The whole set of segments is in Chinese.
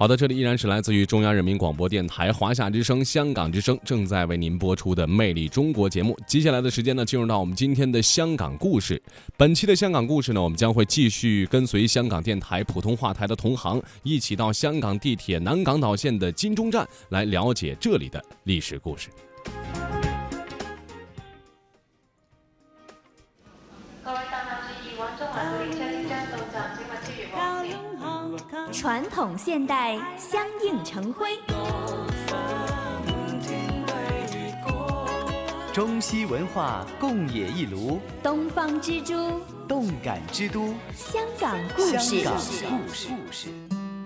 好的，这里依然是来自于中央人民广播电台华夏之声、香港之声正在为您播出的《魅力中国》节目。接下来的时间呢，进入到我们今天的香港故事。本期的香港故事呢，我们将会继续跟随香港电台普通话台的同行，一起到香港地铁南港岛线的金钟站来了解这里的历史故事。传统现代相映成辉，中西文化共冶一炉，东方之珠，动感之都，香港故事。香港故事。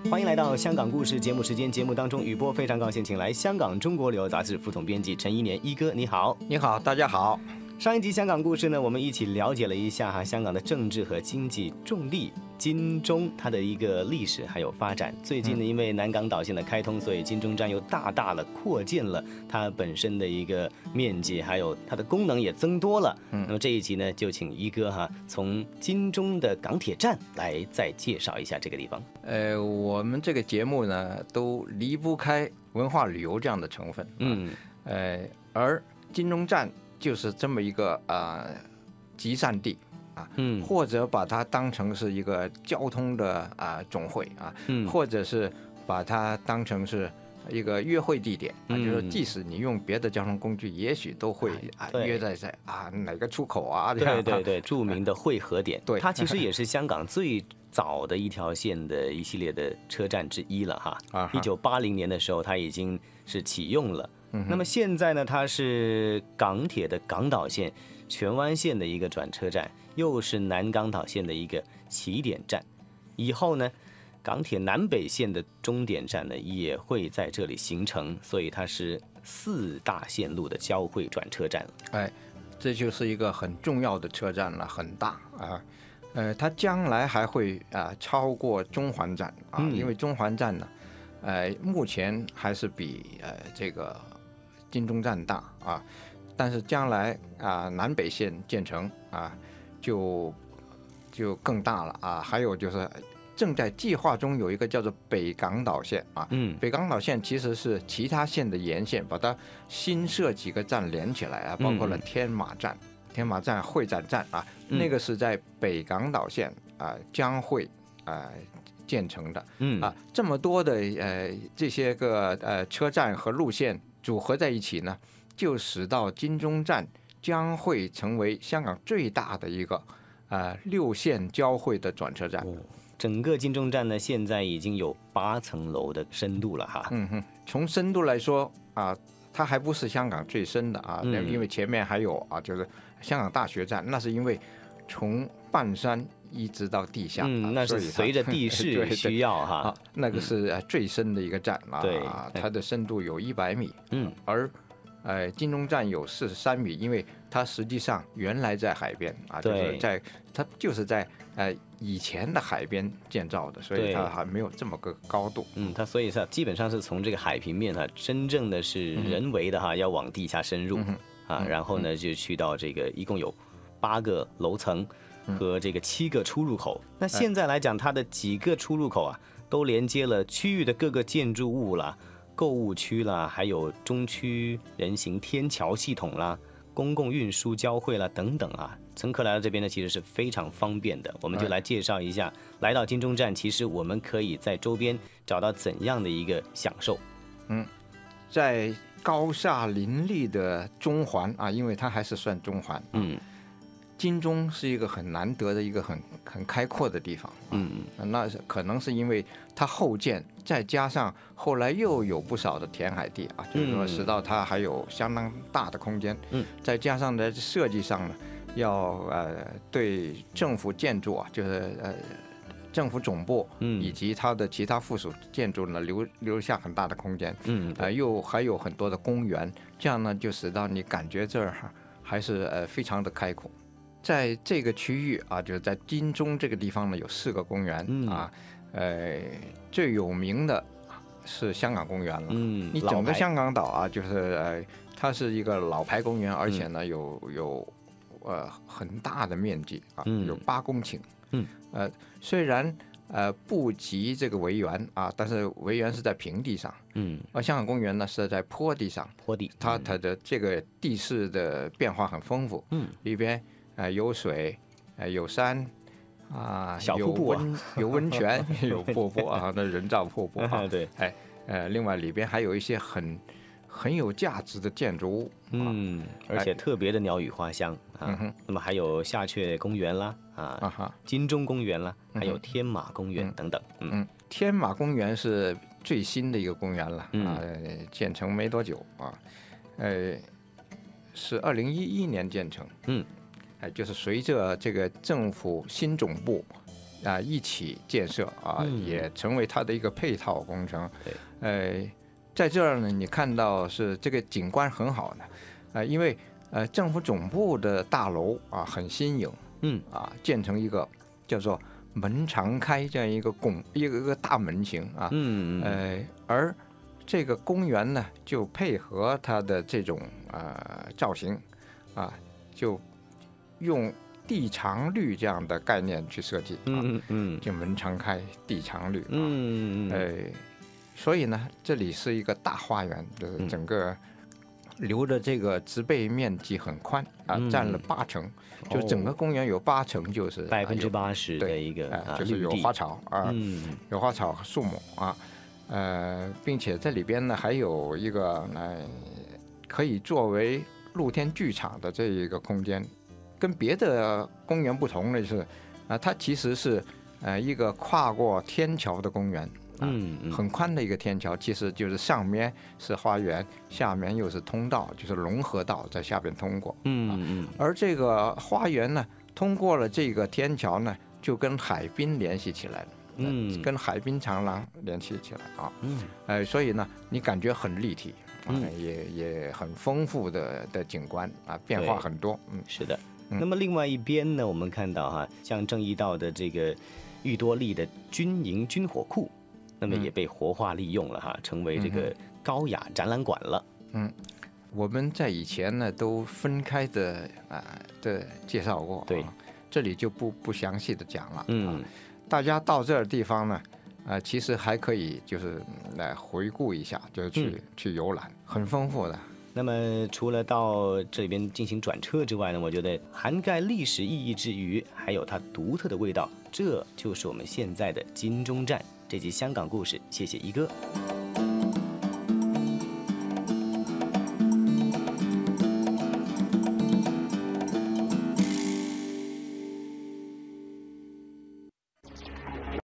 欢迎来到香港故事节目时间，节目当中雨波非常高兴，请来香港中国旅游杂志副总编辑陈一年一哥，你好，你好，大家好。上一集香港故事呢，我们一起了解了一下哈香港的政治和经济重力金钟它的一个历史还有发展。最近呢，因为南港岛线的开通，所以金钟站又大大的扩建了它本身的一个面积，还有它的功能也增多了。嗯，那么这一集呢，就请一哥哈从金钟的港铁站来再介绍一下这个地方。呃，我们这个节目呢，都离不开文化旅游这样的成分。嗯，呃，而金钟站。就是这么一个呃集散地啊，嗯，或者把它当成是一个交通的啊总会啊，嗯，或者是把它当成是一个约会地点啊，就是即使你用别的交通工具，也许都会啊约在在啊哪个出口啊，对对对，著名的汇合点，对，它其实也 是香港最早的一条线的一系列的车站之一了哈，啊，一九八零年的时候，它已经是启用了。那么现在呢，它是港铁的港岛线荃湾线的一个转车站，又是南港岛线的一个起点站。以后呢，港铁南北线的终点站呢也会在这里形成，所以它是四大线路的交汇转车站。哎，这就是一个很重要的车站了，很大啊。呃，它将来还会啊超过中环站啊，因为中环站呢，呃，目前还是比呃这个。金钟站大啊，但是将来啊南北线建成啊，就就更大了啊。还有就是正在计划中有一个叫做北港岛线啊，嗯，北港岛线其实是其他线的沿线，把它新设几个站连起来啊，包括了天马站、天马站、会展站啊，那个是在北港岛线啊将会啊建成的，嗯啊，这么多的呃这些个呃车站和路线。组合在一起呢，就使到金钟站将会成为香港最大的一个呃六线交汇的转车站。整个金钟站呢，现在已经有八层楼的深度了哈。嗯哼，从深度来说啊，它还不是香港最深的啊，因为前面还有啊，就是香港大学站，那是因为从半山。一直到地下，嗯，那是 随着地势需要哈，那个是最深的一个站啊，对，它的深度有一百米，嗯，而，呃，金钟站有四十三米，因为它实际上原来在海边啊，就是在它就是在呃以前的海边建造的，所以它还没有这么个高度，嗯，它所以是基本上是从这个海平面啊，真正的是人为的哈，要往地下深入啊，然后呢就去到这个一共有八个楼层。和这个七个出入口，那现在来讲，它的几个出入口啊，都连接了区域的各个建筑物啦、购物区啦，还有中区人行天桥系统啦、公共运输交汇啦等等啊。乘客来到这边呢，其实是非常方便的。我们就来介绍一下，来到金钟站，其实我们可以在周边找到怎样的一个享受。嗯，在高下林立的中环啊，因为它还是算中环，嗯。金钟是一个很难得的一个很很开阔的地方，嗯嗯，那是可能是因为它后建，再加上后来又有不少的填海地啊，就是说使到它还有相当大的空间，嗯，再加上在设计上呢，要呃对政府建筑啊，就是呃政府总部，嗯，以及它的其他附属建筑呢留留下很大的空间，嗯，呃又还有很多的公园，这样呢就使到你感觉这儿还是呃非常的开阔。在这个区域啊，就是在金钟这个地方呢，有四个公园啊，呃，最有名的是香港公园了。嗯，你整个香港岛啊，就是呃，它是一个老牌公园，而且呢，有有呃很大的面积啊，有八公顷。嗯，呃，虽然呃不及这个维园啊，但是维园是在平地上，嗯，而香港公园呢是在坡地上，坡地，它它的这个地势的变化很丰富，嗯，里边呃有水，呃有山。啊，有小瀑布啊温有温泉，有瀑布啊，那人造瀑布啊，对，哎，呃，另外里边还有一些很很有价值的建筑物，嗯，而且特别的鸟语花香啊。那么还有夏雀公园啦，啊啊，金钟公园啦，还有天马公园等等。嗯嗯，天马公园是最新的一个公园了嗯啊，建成没多久啊，呃，是二零一一年建成，嗯，哎，就是随着这个政府新总部啊一起建设啊，嗯。也成为它的一个配套工程。对，呃，在这儿呢，你看到是这个景观很好的，啊，因为呃政府总部的大楼啊很新颖，嗯。啊，建成一个叫做门常开这样一个拱一个一个大门型啊，嗯，呃，而这个公园呢，就配合它的这种呃造型啊，就用地长绿这样的概念去设计啊，嗯嗯。就门常开，地长绿啊，嗯嗯，哎，所以呢，这里是一个大花园，就是嗯整个留的这个植被面积很宽啊，嗯。占了八成，就整个公园有八成就是啊百分之八十的对一个就是有花草啊，嗯。有花草和树木啊，呃，并且这里边呢还有一个呃可以作为露天剧场的这一个空间，跟别的公园不同的是，啊、它其实是呃一个跨过天桥的公园，啊嗯嗯，很宽的一个天桥，其实就是上面是花园，下面又是通道，就是融合道在下边通过。嗯嗯而这个花园呢，通过了这个天桥呢，就跟海滨联系起来了。嗯跟海滨长廊联系起来啊，嗯呃，所以呢，你感觉很立体啊，嗯也也很丰富的的景观啊，变化很多，嗯，是的。嗯那么另外一边呢，我们看到哈，像正义道的这个裕多利的军营军火库，那么嗯也被活化利用了哈，成为这个高雅展览馆了。嗯我们在以前呢都分开的啊的介绍过，对啊，这里就不不详细的讲了，嗯啊，大家到这儿地方呢。啊，其实还可以，就是嗯来回顾一下，就是去、嗯去游览，很丰富的。那么除了到这里边进行转车之外呢，我觉得涵盖历史意义之余，还有它独特的味道，这就是我们现在的金钟站这集香港故事。谢谢一哥。